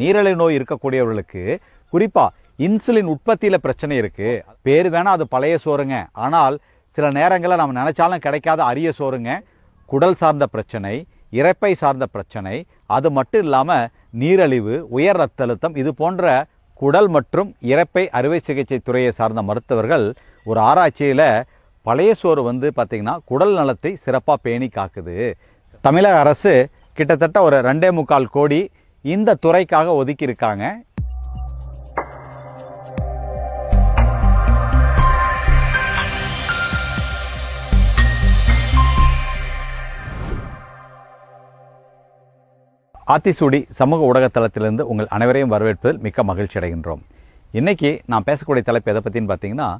நீரிழிவு நோய் இருக்கக்கூடியவர்களுக்கு குறிப்பாக இன்சுலின் உற்பத்தியில் பிரச்சனை இருக்கு. பேர் வேணா அது பழைய சோறுங்க. ஆனால் சில நேரங்களில் நம்ம நினச்சாலும் கிடைக்காத அரிய சோறுங்க. குடல் சார்ந்த பிரச்சனை இறப்பை சார்ந்த பிரச்சனை அது மட்டும் இல்லாமல் நீரழிவு உயர் ரத்த அழுத்தம் இது போன்ற குடல் மற்றும் இறப்பை அறுவை சிகிச்சை துறையை சார்ந்த மருத்துவர்கள் ஒரு ஆராய்ச்சியில் பழைய சோறு வந்து பார்த்தீங்கன்னா குடல் நலத்தை சிறப்பாக பேணி காக்குது. தமிழக அரசு கிட்டத்தட்ட ஒரு ரெண்டே முக்கால் கோடி இந்த துறைக்காக ஒதுக்கியிருக்காங்க. ஆத்திசூடி சமூக ஊடகத்தளத்திலிருந்து உங்கள் அனைவரையும் வரவேற்பதில் மிக்க மகிழ்ச்சி அடைகின்றோம். இன்னைக்கு நான் பேசக்கூடிய தலைப்பு எதை பற்றின்னு பார்த்தீங்கன்னா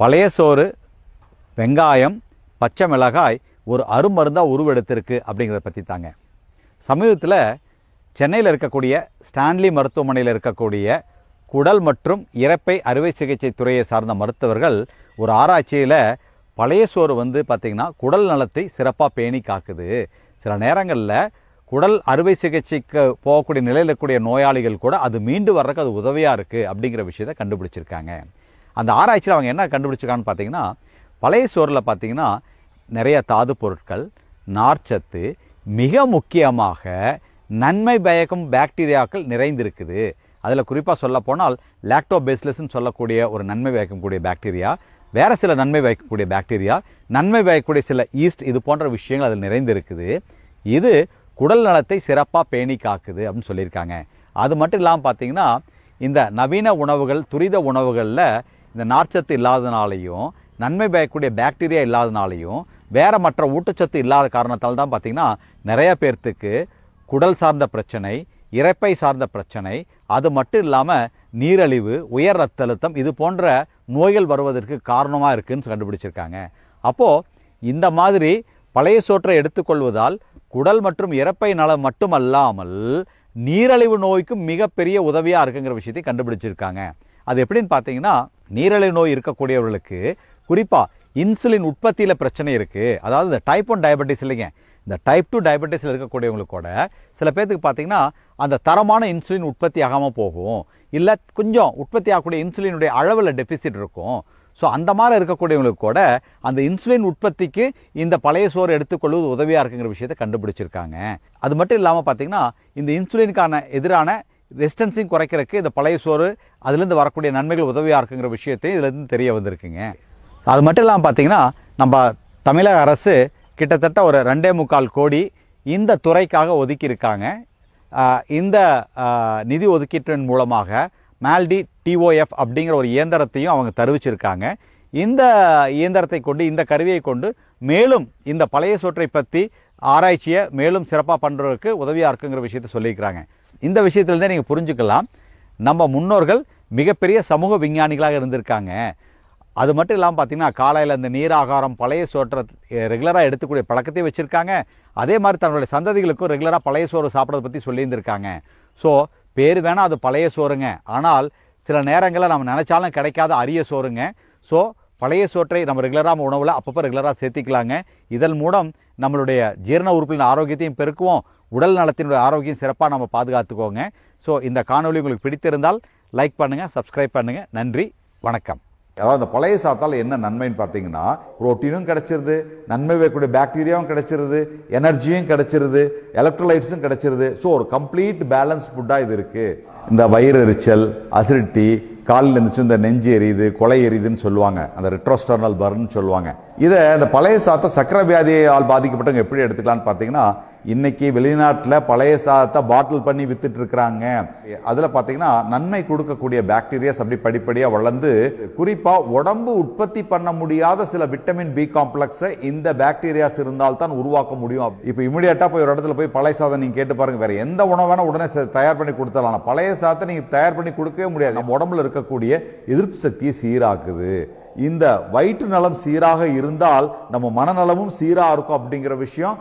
பழைய சோறு வெங்காயம் பச்சை மிளகாய் ஒரு அருமருந்தாக உருவெடுத்திருக்கு அப்படிங்கிறத பற்றி தாங்க. சமீபத்தில் சென்னையில் இருக்கக்கூடிய ஸ்டான்லி மருத்துவமனையில் இருக்கக்கூடிய குடல் மற்றும் இறப்பை அறுவை சிகிச்சை துறையை சார்ந்த மருத்துவர்கள் ஒரு ஆராய்ச்சியில் பழைய சோறு வந்து பார்த்திங்கன்னா குடல் நலத்தை சிறப்பாக பேணி காக்குது. சில நேரங்களில் குடல் அறுவை சிகிச்சைக்கு போகக்கூடிய நிலையில் இருக்கக்கூடிய நோயாளிகள் கூட அது மீண்டு வர்றதுக்கு அது உதவியாக இருக்குது அப்படிங்கிற விஷயத்தை கண்டுபிடிச்சிருக்காங்க. அந்த ஆராய்ச்சியில் அவங்க என்ன கண்டுபிடிச்சிருக்காங்கன்னு பார்த்தீங்கன்னா பழைய சோறில் பார்த்தீங்கன்னா நிறைய தாது பொருட்கள் நார்ச்சத்து மிக முக்கியமாக நன்மை பயக்கும் பாக்டீரியாக்கள் நிறைந்திருக்குது. அதில் குறிப்பாக சொல்ல போனால் லாக்டோபேஸ்லஸ்ன்னு சொல்லக்கூடிய ஒரு நன்மை பயக்கக்கூடிய பாக்டீரியா வேறு சில நன்மை பயக்கக்கூடிய பாக்டீரியா நன்மை பயக்கக்கூடிய சில ஈஸ்ட் இது போன்ற விஷயங்கள் அதில் நிறைந்திருக்குது. இது குடல் நலத்தை சிறப்பாக பேணி காக்குது அப்படின்னு சொல்லியிருக்காங்க. அது மட்டும் இல்லாமல் பார்த்தீங்கன்னா இந்த நவீன உணவுகள் துரித உணவுகளில் இந்த நார்ச்சத்து இல்லாதனாலையும் நன்மை பயக்கக்கூடிய பாக்டீரியா இல்லாதனாலையும் வேறு மற்ற ஊட்டச்சத்து இல்லாத காரணத்தால் தான் பார்த்தீங்கன்னா நிறைய பேர்த்துக்கு குடல் சார்ந்த பிரச்சனை இறப்பை சார்ந்த பிரச்சனை அது மட்டும் இல்லாமல் நீரழிவு உயர் ரத்த அழுத்தம் இது போன்ற நோய்கள் வருவதற்கு காரணமாக இருக்குன்னு கண்டுபிடிச்சிருக்காங்க. அப்போது இந்த மாதிரி பழைய சோற்றை எடுத்துக்கொள்வதால் குடல் மற்றும் இறப்பை நலம் மட்டுமல்லாமல் நீரழிவு நோய்க்கும் மிகப்பெரிய உதவியாக இருக்குங்கிற விஷயத்தை கண்டுபிடிச்சிருக்காங்க. அது எப்படின்னு பார்த்தீங்கன்னா நீரிழிவு நோய் இருக்கக்கூடியவர்களுக்கு குறிப்பாக இன்சுலின் உற்பத்தியில் பிரச்சனை இருக்குது அதாவது டைப் ஒன் டயபெட்டிஸ் இல்லைங்க. இந்த டைப் டூ டயபெட்டிஸில் இருக்கக்கூடியவங்களுக்கு கூட சில பேர்த்துக்கு பார்த்தீங்கன்னா அந்த தரமான இன்சுலின் உற்பத்தி ஆகாமல் போகும். இல்லை கொஞ்சம் உற்பத்தி ஆகக்கூடிய இன்சுலினுடைய அளவில் டெபிசிட் இருக்கும். ஸோ அந்த மாதிரி இருக்கக்கூடியவங்களுக்கு கூட அந்த இன்சுலின் உற்பத்திக்கு இந்த பழைய சோறு எடுத்துக்கொள்வது உதவியாக இருக்குங்கிற விஷயத்தை கண்டுபிடிச்சிருக்காங்க. அது மட்டும் இல்லாமல் பார்த்தீங்கன்னா இந்த இன்சுலினுக்கான எதிரான ரெசிஸ்டன்ஸையும் குறைக்கிறதுக்கு இந்த பழைய சோறு அதுலேருந்து வரக்கூடிய நன்மைகள் உதவியாக இருக்குங்கிற விஷயத்தையும் இதுலேருந்து தெரிய வந்திருக்குங்க. அது மட்டும் இல்லாமல் பார்த்தீங்கன்னா நம்ம தமிழக அரசு கிட்டத்தட்ட ஒரு ரெண்டே முக்கால் கோடி இந்த துறைக்காக ஒதுக்கியிருக்காங்க. இந்த நிதி ஒதுக்கீட்டின் மூலமாக மேல்டி டிஓஎஃப் அப்படிங்கிற ஒரு இயந்திரத்தையும் அவங்க தருவிச்சிருக்காங்க. இந்த இயந்திரத்தை கொண்டு இந்த கருவியை கொண்டு மேலும் இந்த பழைய சோற்றை பற்றி ஆராய்ச்சியை மேலும் சிறப்பாக பண்ணுறதுக்கு உதவியாக இருக்குங்கிற விஷயத்தை சொல்லியிருக்கிறாங்க. இந்த விஷயத்துலேருந்தே நீங்கள் புரிஞ்சுக்கலாம். நம்ம முன்னோர்கள் மிகப்பெரிய சமூக விஞ்ஞானிகளாக இருந்திருக்காங்க. அது மட்டும் இல்லாமல் பார்த்தீங்கன்னா காலையில் இந்த நீர் ஆகாரம் பழைய சோற்றை ரெகுலராக எடுத்துக்கூடிய பழக்கத்தையும் வச்சுருக்காங்க. அதே மாதிரி தன்னுடைய சந்ததிகளுக்கும் ரெகுலராக பழைய சோறு சாப்பிட்றத பற்றி சொல்லியிருந்திருக்காங்க. ஸோ பேர் வேணால் அது பழைய சோறுங்க. ஆனால் சில நேரங்களில் நம்ம நினச்சாலும் கிடைக்காத அரிய சோறுங்க. ஸோ பழைய சோற்றை நம்ம ரெகுலராக உணவில் அப்பப்போ ரெகுலராக சேர்த்திக்கலாங்க. இதன் மூலம் நம்மளுடைய ஜீரண உறுப்பின் ஆரோக்கியத்தையும் பெருக்குவோம். உடல் நலத்தினுடைய ஆரோக்கியம் சிறப்பாக நம்ம பாதுகாத்துக்கோங்க. ஸோ இந்த காணொலி உங்களுக்கு பிடித்திருந்தால் லைக் பண்ணுங்கள் சப்ஸ்கிரைப் பண்ணுங்கள் நன்றி வணக்கம். அதாவது அந்த பழைய சாத்தால் என்ன நன்மைன்னு பார்த்தீங்கன்னா புரோட்டீனும் கிடச்சிருது நன்மை வைக்கக்கூடிய பாக்டீரியாவும் கிடைச்சிருது எனர்ஜியும் கிடச்சிருது எலக்ட்ரோலைட்ஸும் கிடச்சிருது. ஸோ ஒரு கம்ப்ளீட் பேலன்ஸ் ஃபுட்டாக இது இருக்குது இந்த வயிறு எரிச்சல் அசிடிட்டி காலில் இருந்துச்சு இந்த நெஞ்சு எரியுது கொலை எரியுதுன்னு சொல்லுவாங்க. அந்த ரெட்ரோஸ்டர்னல் பர்ன்னு சொல்லுவாங்க. இதை அந்த பழைய சாத்தை சக்கரை வியாதியால் பாதிக்கப்பட்டவங்க எப்படி எடுத்துக்கலாம்னு பார்த்தீங்கன்னா இன்னைக்கு வெளிநாட்டில் பழைய சாதத்தை பாட்டில் பண்ணி வித்துட்டு இருக்கிறாங்க அதில் பார்த்தீங்கன்னா நன்மை கொடுக்கக்கூடிய பாக்டீரியாஸ் அப்படி படிப்படியாக வளர்ந்து குறிப்பாக உடம்பு உற்பத்தி பண்ண முடியாத சில விட்டமின் பி காம்ப்ளெக்ஸை இந்த பாக்டீரியாஸ் இருந்தால் தான் உருவாக்க முடியும். இப்போ இமிடியேட்டாக போய் ஒரு இடத்துல போய் பழைய சாதம் நீங்கள் கேட்டு பாருங்க வேற எந்த உணவு வேணா உடனே தயார் பண்ணி கொடுத்துடலாம். பழைய சாதத்தை நீங்கள் தயார் பண்ணி கொடுக்கவே முடியாது. நம்ம உடம்புல இருக்கக்கூடிய எதிர்ப்பு சக்தியை சீராக்குது. இந்த வயிற்று நலம் சீராக இருந்தால் நம்ம மனநலமும் சீராக இருக்கும் அப்படிங்கிற விஷயம்.